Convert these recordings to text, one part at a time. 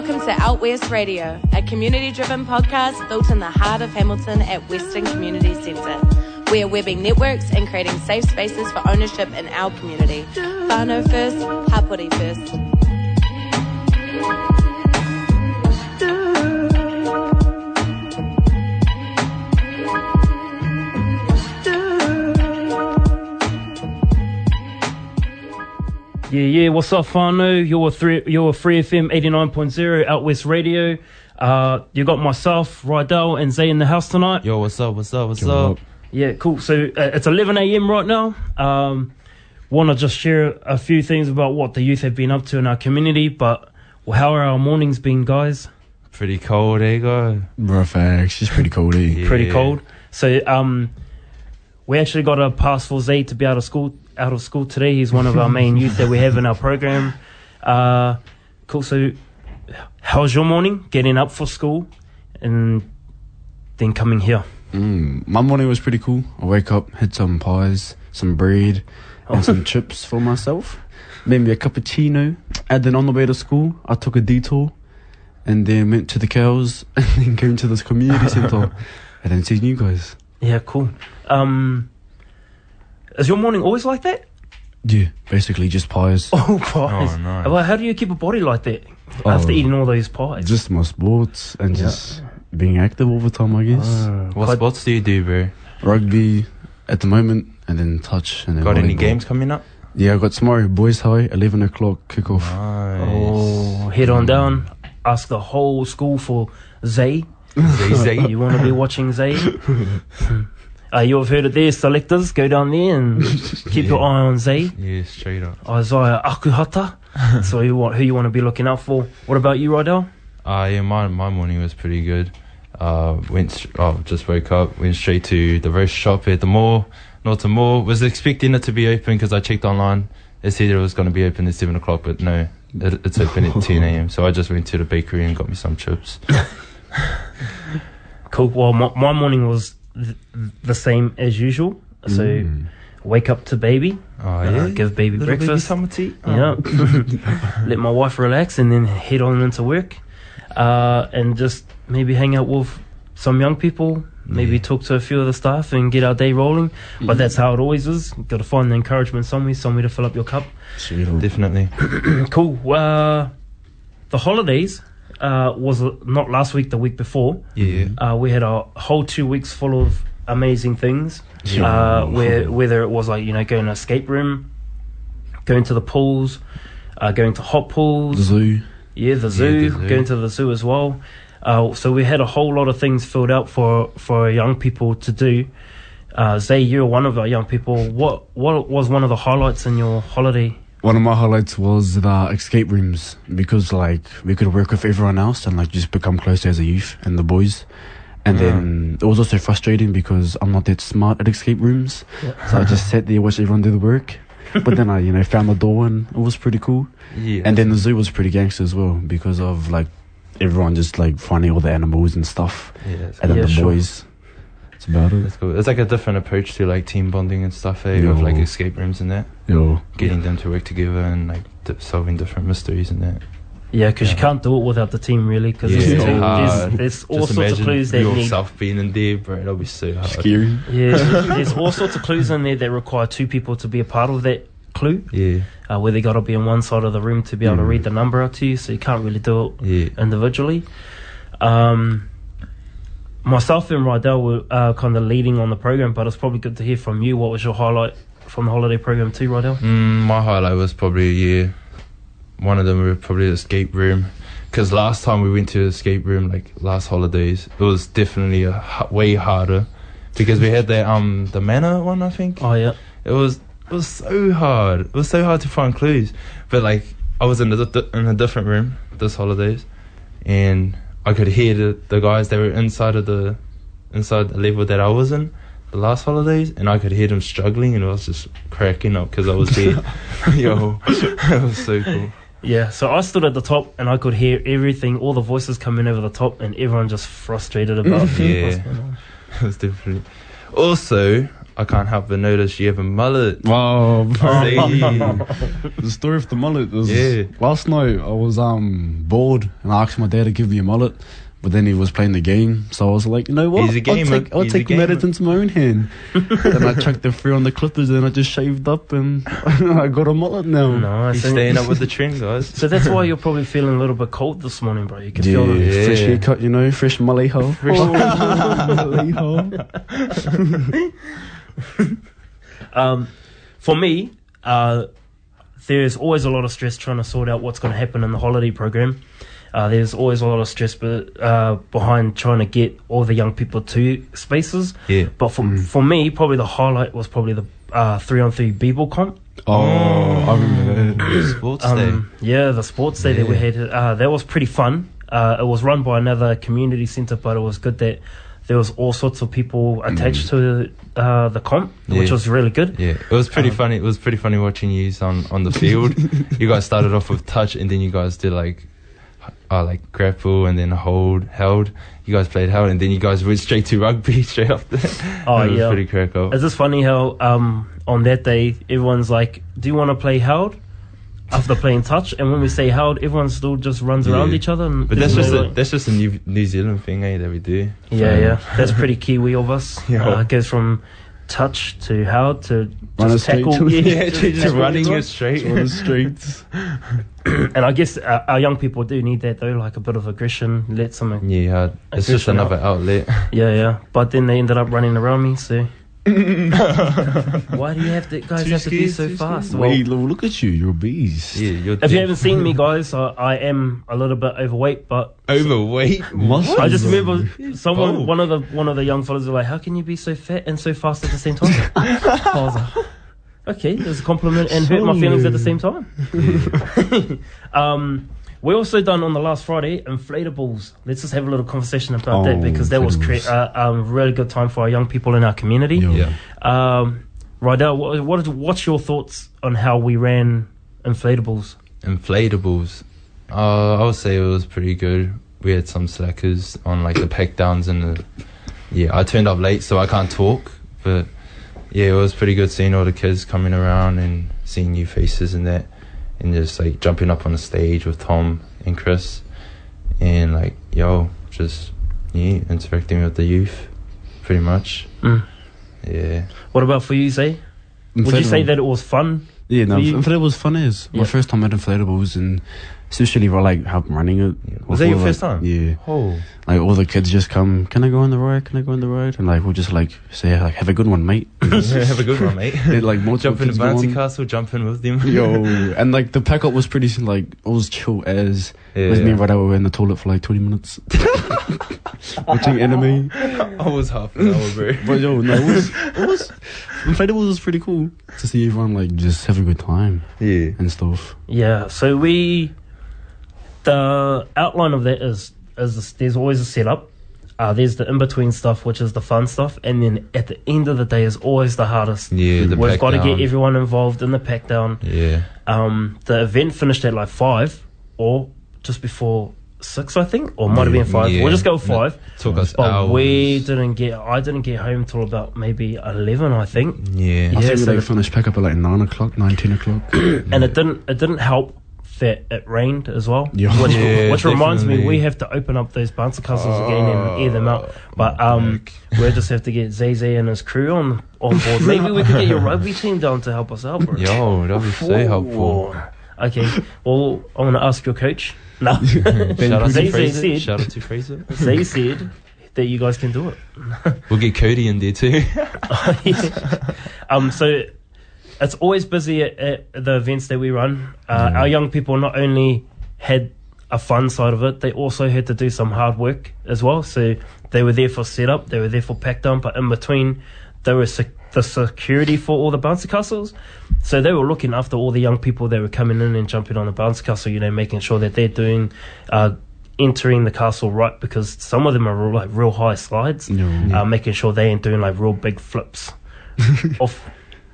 Welcome to Out West Radio, a community driven podcast built in the heart of Hamilton at Western Community Centre. We are webbing networks and creating safe spaces for ownership in our community. Whānau first, Hapori first. Yeah, yeah. What's up, whānau? You're three, you're Free FM 89.0 Out West Radio. Uh, you got myself, Rydell, and Zay in the house tonight. Yo, what's up? What's up? What's up? Yeah, cool. So uh, it's 11 a.m. right now. Um, Want to just share a few things about what the youth have been up to in our community, but well, how are our mornings been, guys? Pretty cold, eh, go? Bro, facts. It's pretty cold, eh? Yeah. Pretty cold. So um, we actually got a pass for Zay to be out of school. Out of school today. He's one of our main youth that we have in our program. Uh, cool. So, how's your morning? Getting up for school, and then coming here. Mm, my morning was pretty cool. I wake up, had some pies, some bread, and some chips for myself. Made me a cappuccino. And then on the way to school, I took a detour and then went to the cows and then came to this community centre and then seen you guys. Yeah, cool. Um, is your morning always like that? Yeah, basically just pies. Oh, pies. Oh, nice. Well, how do you keep a body like that after Oh. eating all those pies? Just my sports and Yeah. just being active all the time, I guess. Uh, What quite- sports do you do, bro? Rugby at the moment and then touch and then Got any volleyball. games coming up? Yeah, I got tomorrow, boys high, 11 o'clock kickoff. Nice. Oh, head on down. Ask the whole school for Zay. Zay, Zay. You want to be watching Zay? uh, you have heard it there, selectors. Go down there and keep your eye on Zay. Yeah, straight up. Isaiah Akuhata. so you want, who you want to be looking out for. What about you, Rydell? Uh, yeah, my, my morning was pretty good. Uh, went, oh, just woke up, went straight to the roast shop at the mall, Norton Mall. Was expecting it to be open because I checked online. It said it was going to be open at 7 o'clock, but no, it, it's open at 10 a.m. So I just went to the bakery and got me some chips. Cool. Well, my, my morning was th- the same as usual. So Mm. wake up to baby, Oh, uh, give baby Little breakfast. Baby summer tea? Oh. Yeah. Let my wife relax and then head on into work. Uh, and just maybe hang out with some young people, maybe Yeah. talk to a few of the staff and get our day rolling. But that's how it always is. Got to find the encouragement somewhere, somewhere to fill up your cup. Definitely. Cool. Uh, the holidays uh, was not last week, the week before. Yeah. Uh, we had a whole two weeks full of amazing things. Sure. Uh, where whether it was like you know going to escape room, going to the pools, uh, going to hot pools, The zoo. yeah, the zoo, the zoo. going to the zoo as well. Uh, so we had a whole lot of things filled out for for young people to do. Uh, Zay, you're one of our young people. What what was one of the highlights in your holiday? One of my highlights was the escape rooms because like we could work with everyone else and like just become closer as a youth and the boys. And then it was also frustrating because I'm not that smart at escape rooms. So I just sat there, watched everyone do the work. But then I, you know, found the door and it was pretty cool. Yeah. And then the zoo was pretty gangster as well because of like everyone just like finding all the animals and stuff. yeah, And then Yeah, the sure. boys. That's about it. That's cool. It's like a different approach to like team bonding and stuff, eh? With Yo. like escape rooms and that. Yo. Getting them to work together and like di- solving different mysteries and that. Yeah, because you can't do it without the team, really. Because Yeah, there's, it's hard. there's, there's all Just sorts of imagine clues that need. yourself being in there, bro. That'll be so hard. Scary. Yeah, there's all sorts of clues in there that require two people to be a part of that clue. Yeah, Uh, where they got to be on one side of the room to be able to Mm. read the number out to you, so you can't really do it yeah. individually. Um, myself and Rydell were uh, kind of leading on the program, but it's probably good to hear from you. What was your highlight from the holiday program too, Rydell? Mm, my highlight was probably yeah. One of them were probably the escape room. Because last time we went to the escape room, like last holidays, it was definitely a, way harder. Because we had the um the manor one, I think. Oh yeah, It was it was so hard. It was so hard to find clues. But like, I was in a in a different room this holidays, and I could hear the, the guys. They were inside of the inside the level that I was in the last holidays, and I could hear them struggling, and I was just cracking up because I was there. Yo, it was so cool. Yeah, so I stood at the top and I could hear everything, all the voices coming over the top, and everyone just frustrated about Yeah. what's going on. It was definitely. Also, I can't help but notice you have a mullet. Wow. See? the story of the mullet was Yeah. last night I was um bored and I asked my dad to give me a mullet. But then he was playing the game, so I was like, you know what? He's a gamer. I'll take, I'll He's take gamer. matters into my own hand. then I chucked the free on the clippers, and I just shaved up, and I got a mullet now. Nice. He's and- staying up with the trend, guys. So that's why you're probably feeling a little bit cold this morning, bro. You can feel the Yeah. fresh haircut, you know, fresh mullet hole. Fresh mullet hole. Um, for me, uh, there's always a lot of stress trying to sort out what's going to happen in the holiday program. Uh, there's always a lot of stress be- uh, behind trying to get all the young people to spaces. Yeah. But for for me, probably the highlight was probably the uh, three on three b-ball comp. Oh, I remember that. Sports Um, yeah, the sports day that we had, uh, that was pretty fun. Uh, it was run by another community centre, but it was good that there was all sorts of people attached to uh, the comp, which was really good. Yeah, it was pretty Um, funny. It was pretty funny watching you on on the field. you guys started off with touch, and then you guys did like, uh, like grapple, and then hold, held. You guys played held, and then you guys went straight to rugby straight after. Oh, it was yeah. pretty crack up. It's just funny how um, on that day everyone's like, "Do you want to play held?" After playing touch, and when we say held, everyone still just runs around each other. And But that's just a, that's just a New New Zealand thing, eh? That we do. yeah, So- yeah. That's pretty Kiwi of us. Yeah. Uh, it goes from touch to held to Run just it tackle. to- Yeah, just just tackle running everyone. you straight. On the streets. And I guess uh, our young people do need that though, like a bit of aggression, let some. Yeah, it's just Aggression another outlet. Yeah, yeah. But then they ended up running around me. So why do you have to guys Too have to be scared, so too fast? scared. Well, Wait, look at you. You're a beast. Yeah, you're if you haven't seen me, guys, I, I am a little bit overweight, but overweight, Muscles. I just remember someone, bold. one of the one of the young fellas were like, "How can you be so fat and so fast at the same time?" I was like, "Okay, there's a compliment and hurt my feelings at the same time." um, we also done on the last Friday inflatables. Let's just have a little conversation about that Oh, because that was cre- uh, um, really good time for our young people in our community. Yo. Yeah. Um, Rydell, what, what what's your thoughts on how we ran inflatables? Inflatables. Uh, I would say it was pretty good. We had some slackers on like the pack downs and the. Yeah, I turned up late, so I can't talk. But yeah, it was pretty good seeing all the kids coming around and seeing new faces and that, and just like jumping up on the stage with Tom and Chris, and like yo, just yeah, interacting with the youth, pretty much. Mm. Yeah. What about for you, Zay? Would you say that it was fun? Yeah, no, Were you- inflatables fun is Yeah. my first time at Inflatable was and especially for like help running it. Was that your all, first time? Yeah, Oh. like all the kids just come. Can I go on the ride? Can I go on the ride? And like we'll just like say like have a good one, mate. Have a good one, mate. They'd, like multiple Jump in the kids bouncy castle, jump in with them. Yo, and like the pack up was pretty like it was chill as. Yeah, It was me yeah. and Rada were in the toilet for like twenty minutes watching anime. I was half an hour, bro. But yo, no, it was it was inflatables was pretty cool to see everyone like just have a good time yeah. and stuff. Yeah. So we, the outline of that is is this, there's always a setup. Uh, there's the in between stuff, which is the fun stuff, and then at the end of the day is always the hardest. Yeah, the We've got to get everyone involved in the pack down. Yeah. Um, the event finished at like five or just before six, I think, or might have been five. Yeah. We'll just go with five. Took us But hours. we didn't get. I didn't get home till about maybe eleven, I think. Yeah. I Yeah, think so we like the- finished pack up at like nine o'clock, nine ten o'clock. and it didn't it didn't help that it rained as well. Yeah. Which, Yeah, which reminds me, we have to open up those bouncer castles again and air them out. But um, we'll just have to get Zay and his crew on on board. Maybe we could get your rugby team down to help us out, bro. Yo, that'd be so helpful. Okay, well, I'm gonna ask your coach. No, Shout out to Fraser. said, Shout out to Fraser. Zay said that you guys can do it. We'll get Cody in there too. um, so it's always busy at, at the events that we run. Uh, Our young people not only had a fun side of it, they also had to do some hard work as well. So they were there for setup, they were there for pack down, but in between they were sec- the security for all the bouncy castles. So they were looking after all the young people that were coming in and jumping on the bouncy castle, you know, making sure that they're doing, uh, entering the castle right because some of them are real, like real high slides, Yeah. uh, making sure they ain't doing like real big flips off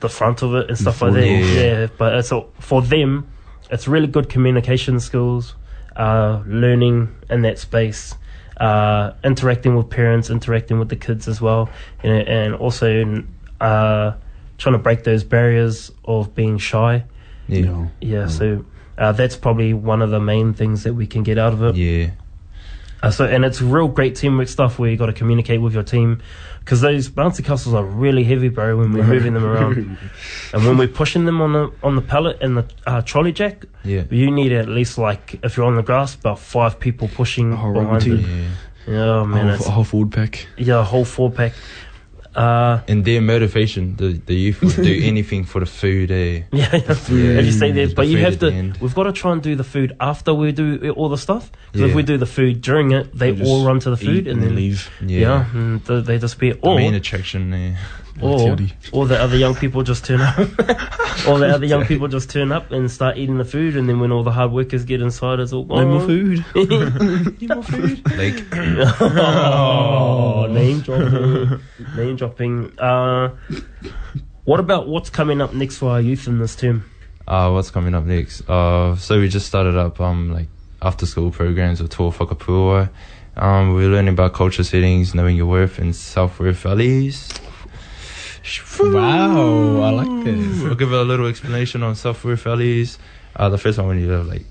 the front of it and stuff like that. they- Yeah, but it's all, for them, it's really good communication skills, uh, learning in that space, uh, interacting with parents, interacting with the kids as well, you know, and also uh, trying to break those barriers of being shy. Yeah. Yeah. Yeah, so uh, that's probably one of the main things that we can get out of it. Yeah. Uh, so, and it's real great teamwork stuff where you got to communicate with your team because those bouncy castles are really heavy, bro. When we're moving them around, and when we're pushing them on the on the pallet and the uh, trolley jack, Yeah. you need at least like if you're on the grass, about five people pushing behind it. Yeah. Yeah, oh, man, a, whole, a whole forward pack. yeah, a whole four pack. Uh, And their motivation, the the youth would do anything for the food. Eh? yeah, yeah. food. you say The but you have to. We've got to try and do the food after we do all the stuff. Because if we do the food during it, they all run to the food Eat and then leave. Yeah. Yeah, and they disappear. The Or, main attraction there. Or, or the other young people just turn up. or the other young people just turn up and start eating the food, and then when all the hard workers get inside, it's all gone. No more food. Need more food. Like, oh, name dropping. name dropping. Uh, what about what's coming up next for our youth in this term? uh, what's coming up next? Uh, so we just started up um like after school programs with Toa Whakapua. Um, we're learning about culture settings, knowing your worth, and self worth values. Wow, I like this. I'll give a little explanation on self worth values. Uh, the first one when you like,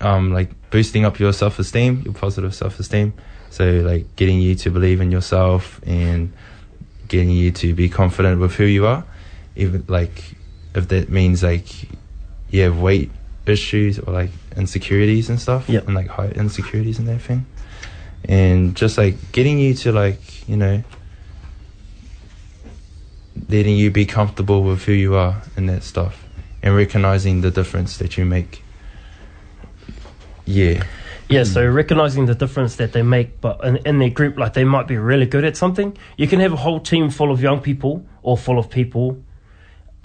um, like boosting up your self esteem, your positive self esteem. So like getting you to believe in yourself and getting you to be confident with who you are. Even like if that means like you have weight issues or like insecurities and stuff, Yep. and like height insecurities and everything, and just like getting you to like you know letting you be comfortable with who you are and that stuff and recognizing the difference that you make yeah Yeah, so recognizing the difference that they make, but in, in their group, like they might be really good at something. You can have a whole team full of young people or full of people,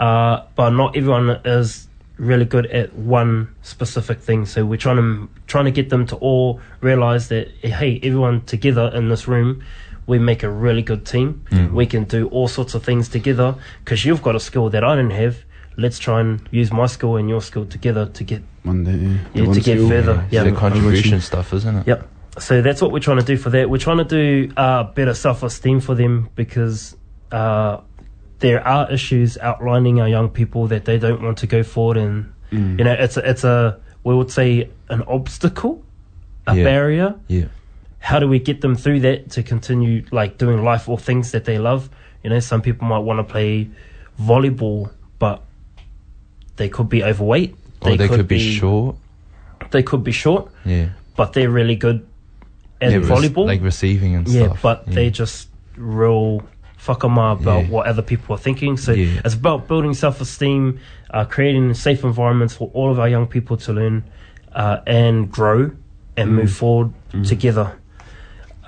uh, but not everyone is really good at one specific thing. So we're trying to trying to get them to all realize that hey, everyone together in this room, we make a really good team. We can do all sorts of things together because you've got a skill that I don't have. Let's try and use my skill and your skill together to get One day, yeah. Yeah, One to get skill. further. Yeah. the contribution stuff isn't it Yep. So that's what we're trying to do for that. We're trying to do uh, better self esteem for them because uh, there are issues outlining our young people that they don't want to go forward and Mm. you know it's a, it's a we would say an obstacle, a Yeah. barrier. yeah How do we get them through that to continue like doing life or things that they love? You know, some people might want to play volleyball, but they could be overweight. or they could, be, short They could be short, yeah but they're really good at yeah, volleyball. like receiving and yeah, stuff but yeah. But they just real whakamā about Yeah. what other people are thinking. So Yeah. it's about building self esteem, uh, creating safe environments for all of our young people to learn uh, and grow and move forward together.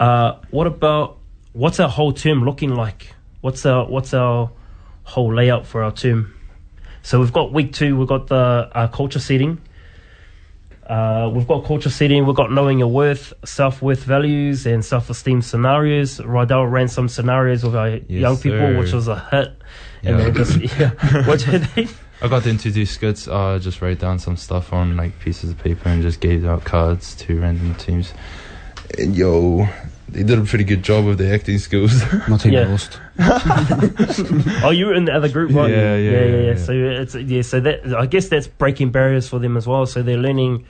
Uh, what about what's our whole term looking like? What's our what's our whole layout for our term? So we've got week two. We've got the uh, culture setting. Uh, we've got culture setting, we've got knowing your worth, self worth values, and self esteem scenarios. Rydell ran some scenarios with our young people, sir. which was a hit. And Yeah. just, yeah. what did they? I got them to do skits. I just wrote down some stuff on like pieces of paper and just gave out cards to random teams. And yo, they did a pretty good job with their acting skills. Not taking Yeah. lost. Oh, you were in the other group, right? Yeah, yeah, yeah, yeah, yeah. So it's yeah. So that I guess that's breaking barriers for them as well. So they're learning.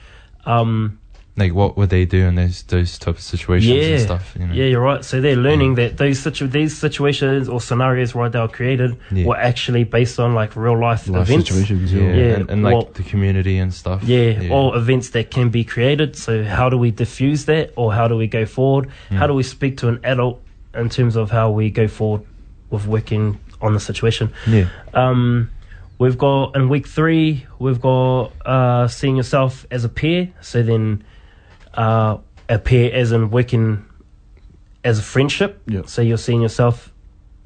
Um, like, what would they do in those those type of situations yeah, and stuff? You know? yeah, you're right. So they're learning that those situ- these situations or scenarios Rydell created Yeah. were actually based on like real life, Life events. situations, yeah, yeah. Yeah, and, and like well- the community and stuff. Yeah, or events that can be created. So how do we diffuse that, or how do we go forward? How do we speak to an adult in terms of how we go forward with working on the situation? yeah, Um, we've got in week three, we've got uh, seeing yourself as a peer. So then, uh, a peer as in working as a friendship. Yeah. So you're seeing yourself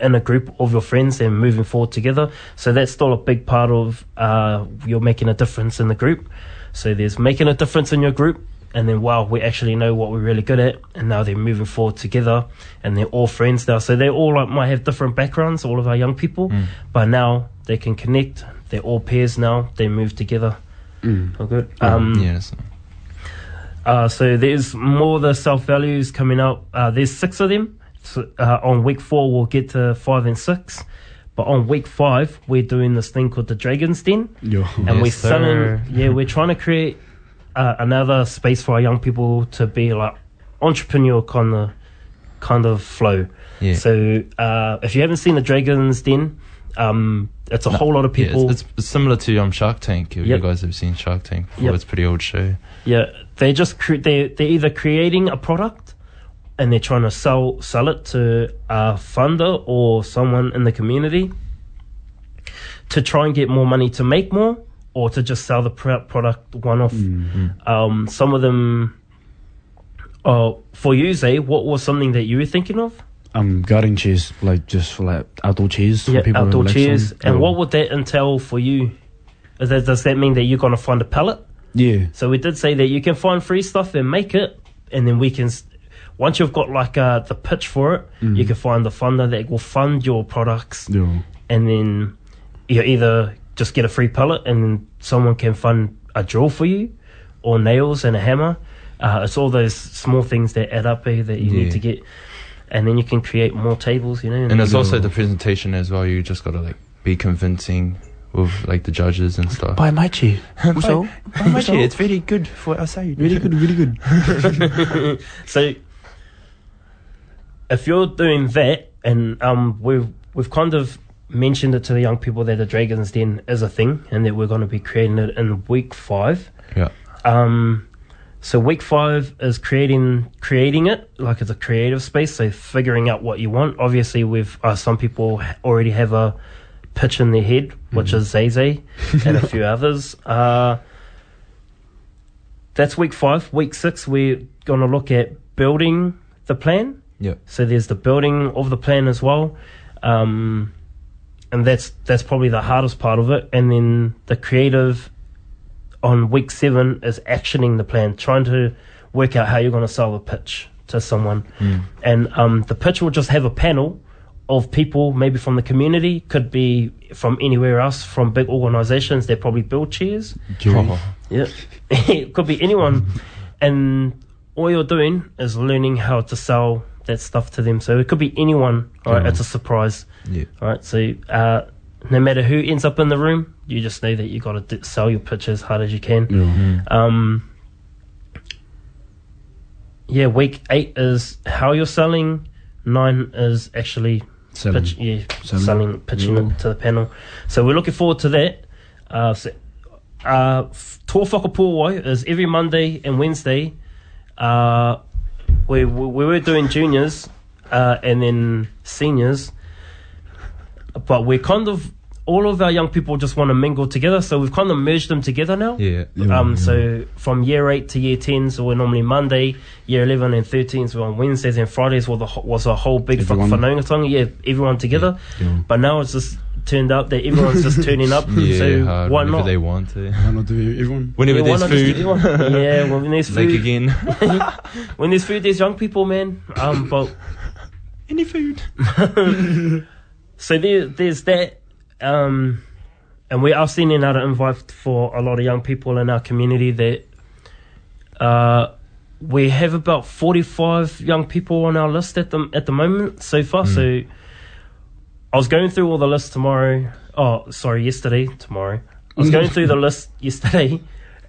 in a group of your friends and moving forward together. So that's still a big part of uh, you're making a difference in the group. So there's making a difference in your group, and then wow, we actually know what we're really good at, and now they're moving forward together, and they're all friends now. So they all like, might have different backgrounds, all of our young people, but now they can connect. They're all peers now. They move together. Mm. All good. Um, yeah, uh, so there's more of the self values coming out. Uh, there's six of them. So, uh, on week four, we'll get to five and six. But on week five, we're doing this thing called the Dragon's Den. Yo. And Yes, we're selling, yeah, we're trying to create uh, another space for our young people to be like entrepreneur kind of kind of flow. yeah. So uh, if you haven't seen the Dragon's Den, um, it's a whole lot of Yeah, people. it's, it's similar to um Shark Tank. If Yep. you guys have seen Shark Tank before, Yep. it's a pretty old show. Yeah, they just cre- they they're either creating a product and they're trying to sell sell it to a funder or someone in the community to try and get more money to make more or to just sell the pro- product one off. Um, some of them. Oh, for you, Zay, what was something that you were thinking of? Um, garden chairs, like just for like outdoor chairs Yeah, for people outdoor chairs. And Yo. what would that entail for you? Is that, does that mean that you're going to find a pallet? Yeah. So we did say that you can find free stuff and make it, and then we can. Once you've got like uh, the pitch for it, you can find the funder that will fund your products, Yo. and then you either just get a free pallet, and then someone can fund a drill for you, or nails and a hammer. Uh, it's all those small things that add up eh, that you Yeah. need to get, and then you can create more tables. You know, And it's also the presentation as well. You just gotta like be convincing with like the judges and stuff. Buy my chair. Also, it's very good for our side. really good, really good. So if you're doing that, and um, we've we've kind of mentioned it to the young people that the Dragons Den is a thing, and that we're going to be creating it in week five. Yeah. Um, so week five is creating creating it like it's a creative space. So figuring out what you want. Obviously, with uh, some people already have a pitch in their head, which is Zaze and a few others. Uh, that's week five. Week six, we're going to look at building the plan. Yeah. So there's the building of the plan as well, um, and that's that's probably the hardest part of it. And then the creative on week seven is actioning the plan, trying to work out how you're going to sell a pitch to someone. And um, the pitch will just have a panel of people, maybe from the community, could be from anywhere else, from big organisations that probably build chairs. Oh, Yeah, it could be anyone, and all you're doing is learning how to sell that stuff to them. So it could be anyone. All right, it's a surprise. yeah. All right, so uh, no matter who ends up in the room, you just know that you got to d- sell your pitch as hard as you can. Yo. Um, yeah, week eight is how you're selling. Nine is actually Selling. pitch, yeah, Selling. selling, pitching Yeah. it to the panel. So we're looking forward to that. Uh, so, uh, Tō Whakapōwai is every Monday and Wednesday. Uh, we, we, we were doing juniors uh, and then seniors, but we're kind of all of our young people just want to mingle together, so we've kind of merged them together now. Yeah. Yeah, Um, yeah. so from year eight to year ten, so we're normally Monday. Year eleven and thirteen, so on Wednesdays and Fridays was the was a whole big Everyone. whanaungatanga. Yeah, everyone together. Yeah. But now it's just turned out that everyone's just turning up. Yeah, so hard, why whenever not? they want to. Why not do everyone? Whenever Yeah, why there's food, yeah, well, when there's like food, again. when there's food, there's young people, man. Um, but Any food? So there, there's that, um, and we are sending out an invite for a lot of young people in our community that uh, we have about 45 young people on our list at the at the moment so far. So I was going through all the lists tomorrow. Oh, sorry, yesterday, tomorrow. I was going through the list yesterday.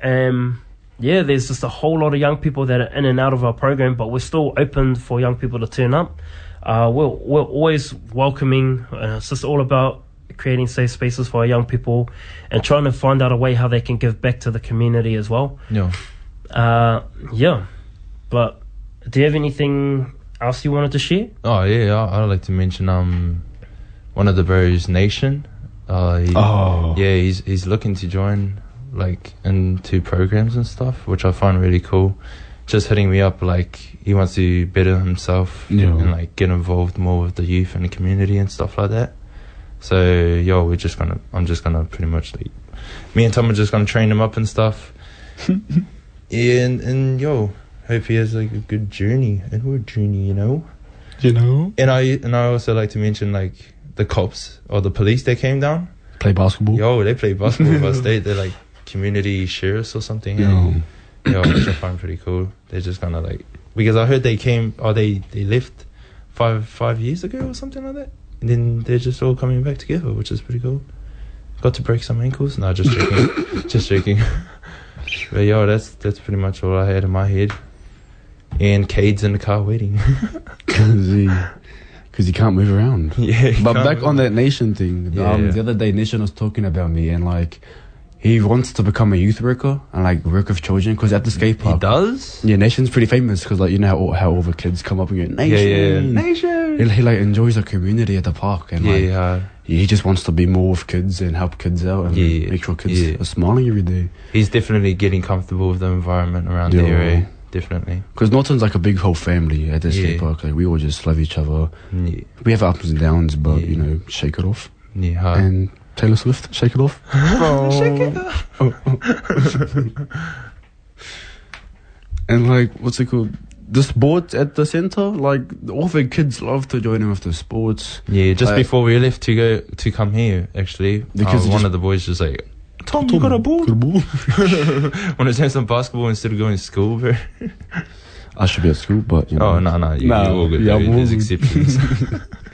Um, yeah, there's just a whole lot of young people that are in and out of our program, but we're still open for young people to turn up. Uh, we're, we're always welcoming. Uh, it's just all about creating safe spaces for our young people and trying to find out a way how they can give back to the community as well. Yeah. Uh, yeah, but do you have anything else you wanted to share? Oh yeah, I, I'd like to mention um one of the bros, Nation. Uh, he, Oh. yeah, he's he's looking to join like into programs and stuff, which I find really cool. just hitting me up like he wants to better himself Yeah. and like get involved more with the youth and the community and stuff like that. So yo, we're just gonna I'm just gonna pretty much like me and Tom are just gonna train him up and stuff. and and yo, hope he has like a good journey, inward journey, you know. You know, And I and I also like to mention like the cops or the police that came down. play basketball. Yo, they play basketball with our state. They're like community sheriffs or something. Yo. eh? Yo, which I find pretty cool. They're just gonna like because I heard they came or they they left five five years ago or something like that, and then they're just all coming back together, which is pretty cool. Got to break some ankles. No, just joking, just joking. but yo, that's that's pretty much all I had in my head. And Cade's in the car waiting. Cause he, cause he can't move around. yeah, But back on that nation thing, Yeah. um, the other day Nation was talking about me and like he wants to become a youth worker and like work with children because at the skate park he does. yeah, Nation's pretty famous because like you know how, all- how all the kids come up and go Yeah, Nation, yeah, Nation. He, he like enjoys the community at the park and Yeah, like yeah. he just wants to be more with kids and help kids out and Yeah, make sure kids yeah. are smiling every day. He's definitely getting comfortable with the environment around Yeah. there, eh? Definitely. Because Norton's like a big whole family at the skate Yeah. park. Like we all just love each other. Yeah, We have ups and downs, but Yeah. you know, shake it off. yeah. hard. And Taylor Swift, shake it off. Shake it off. And like, what's it called? The sports at the center, like all the kids love to join in with the sports. Yeah, just Like- before we left to go to come here, actually, because uh, one of the boys just like, Tom, you got a ball? Got a ball? Want to play some basketball instead of going to school, bro? I should be at school, but you know. Oh no, no, you, Nah, you're all good. yeah. There's exceptions.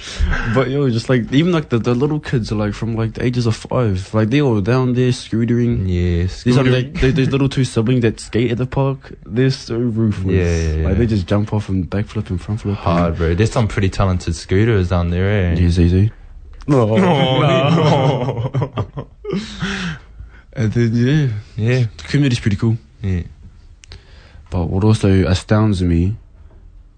But yo, just like even like the, the little kids are like from like the ages of five, like they all down there scootering. yeah, These are like they, these little two siblings that skate at the park. They're so ruthless. Yeah, yeah, yeah. Like they just jump off and backflip and front flip. hard, bro. There's some pretty talented scooters down there, eh? Yeah, easy. No, no. And then yeah, yeah, the community's pretty cool. yeah. But what also astounds me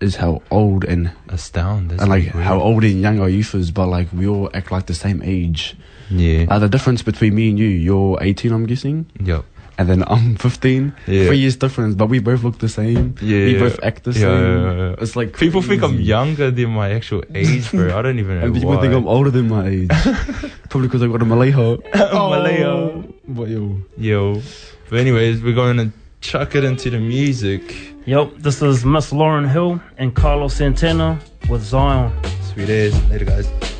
is how old and Astound. and like weird. how old and young our youth is, but like we all act like the same age. Yeah. Uh, the difference between me and you, you're 18, I'm guessing, Yep. and then I'm 15. Yeah. Three years difference, but we both look the same. Yeah, we both act the Yeah, same. yeah. It's like People think I'm younger than my actual age, bro. I don't even know And people why. think I'm older than my age. Probably because I got a Malay heart. Malay Oh, But yo, Yo. But anyways, we're going to chuck it into the music. Yep, this is Miss Lauryn Hill and Carlos Santana with Zion. Sweet as. Later, guys.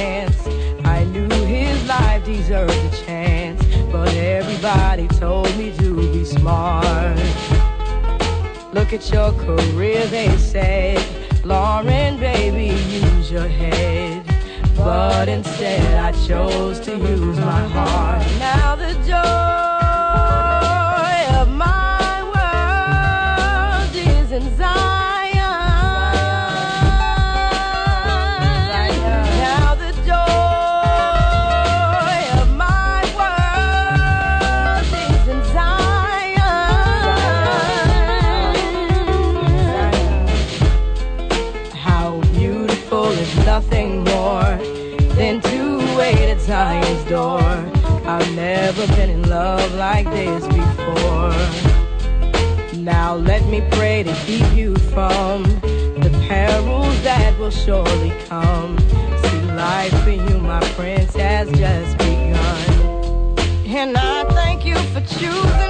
Circumstance. I knew his life deserved a chance, but everybody told me to be smart. Look at your career, they said. Lauryn, baby, use your head. But instead, I chose to use my heart. Now the joy love like this before. Now let me pray to keep you from the perils that will surely come. See, life for you, my prince, has just begun. And I thank you for choosing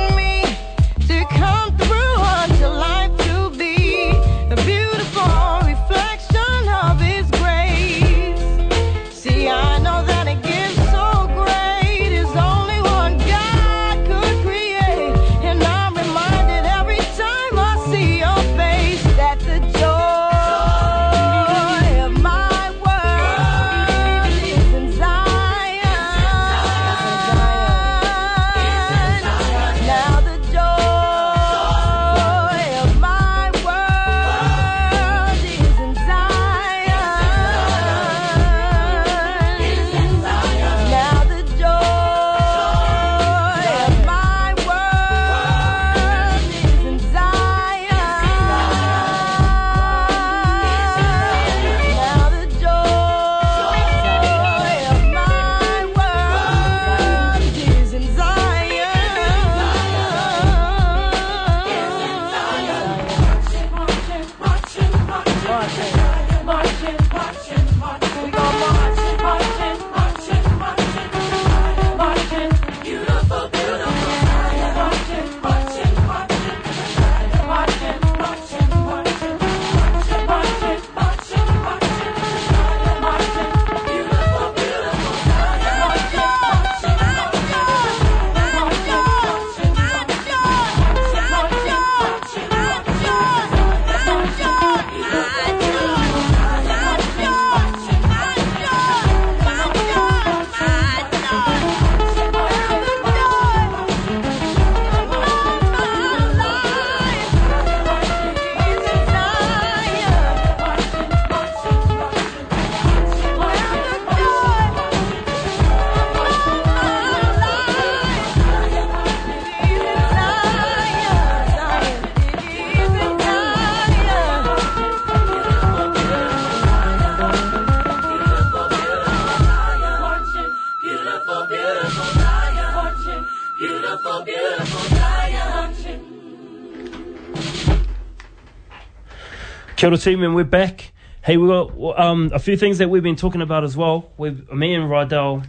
Ora team, and we're back. Hey, we got um, a few things that we've been talking about as well. We've, me and Rydell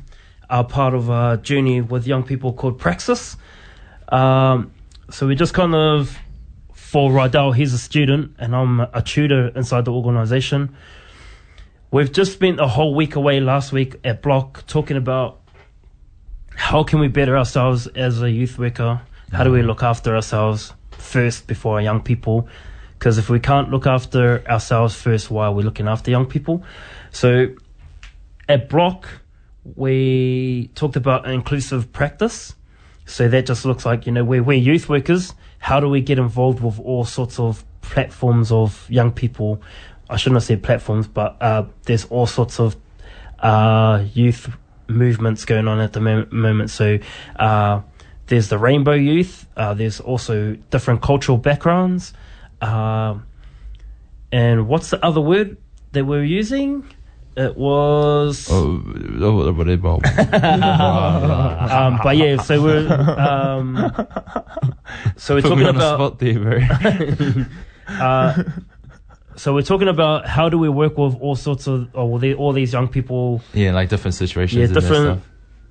are part of a journey with young people called Praxis. Um, so we just kind of, for Rydell, he's a student and I'm a tutor inside the organisation. We've just spent a whole week away last week at Block talking about how can we better ourselves as a youth worker? How do we look after ourselves first before our young people? Because if we can't look after ourselves first, why are we looking after young people? So at Block, we talked about inclusive practice. So that just looks like, you know, we're, we're youth workers. How do we get involved with all sorts of platforms of young people? I shouldn't have said platforms, but uh, there's all sorts of uh, youth movements going on at the moment. So uh, there's the Rainbow Youth. Uh, there's also different cultural backgrounds. Uh, and what's the other word that we're using? It was. Oh, oh, whatever. Um, but yeah, so we're um, so we're Put talking about spot there, bro. uh, so we're talking about how do we work with all sorts of with the- all these young people yeah, like different situations. Yeah, different-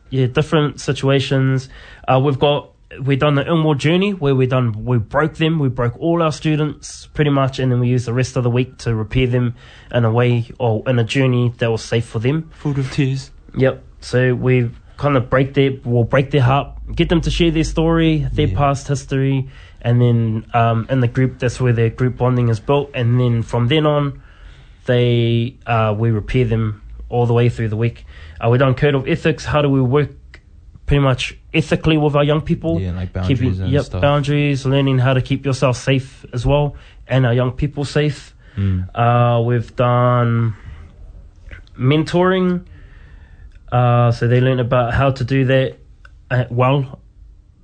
yeah, different situations. Uh, we've got we've done the inward journey where we done we broke them, we broke all our students pretty much, and then we used the rest of the week to repair them in a way or in a journey that was safe for them. Full of tears. Yep. So we kind of break their we'll break their heart, get them to share their story, their Yeah. past history, and then um, in the group that's where their group bonding is built, and then from then on, they uh, we repair them all the way through the week. Uh, we done code of ethics. How do we work pretty much ethically with our young people? Yeah, like boundaries and yep, stuff. boundaries, learning how to keep yourself safe as well, and our young people safe. Mm. Uh, we've done mentoring. Uh, so they learn about how to do that uh, well.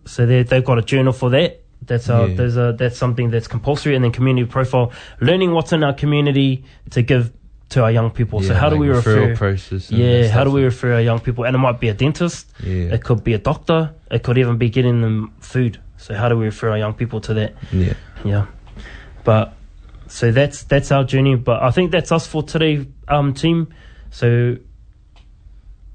So they they've got a journal for that. That's uh, Yeah. there's a that's something that's compulsory, and then community profile, learning what's in our community to give to our young people. so Yeah, how do we refer? process? Yeah, how do we refer our young people? And it might be a dentist. Yeah. It could be a doctor. It could even be getting them food. So how do we refer our young people to that? Yeah. Yeah, but so that's that's our journey. But I think that's us for today, um, team. So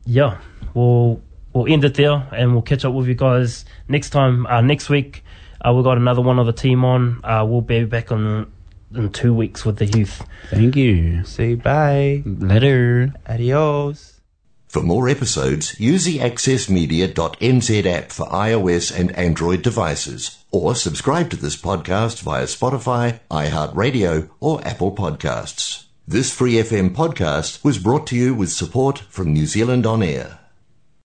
yeah, we'll we'll end it there, and we'll catch up with you guys next time. Uh, next week, uh, we've got another one of the team on. Uh, we'll be back on in two weeks with the youth. Thank you. Say bye. Later. Adios. For more episodes, use the accessmedia.nz app for iOS and Android devices, or subscribe to this podcast via Spotify, iHeartRadio, or Apple Podcasts. This Free FM podcast was brought to you with support from New Zealand On Air.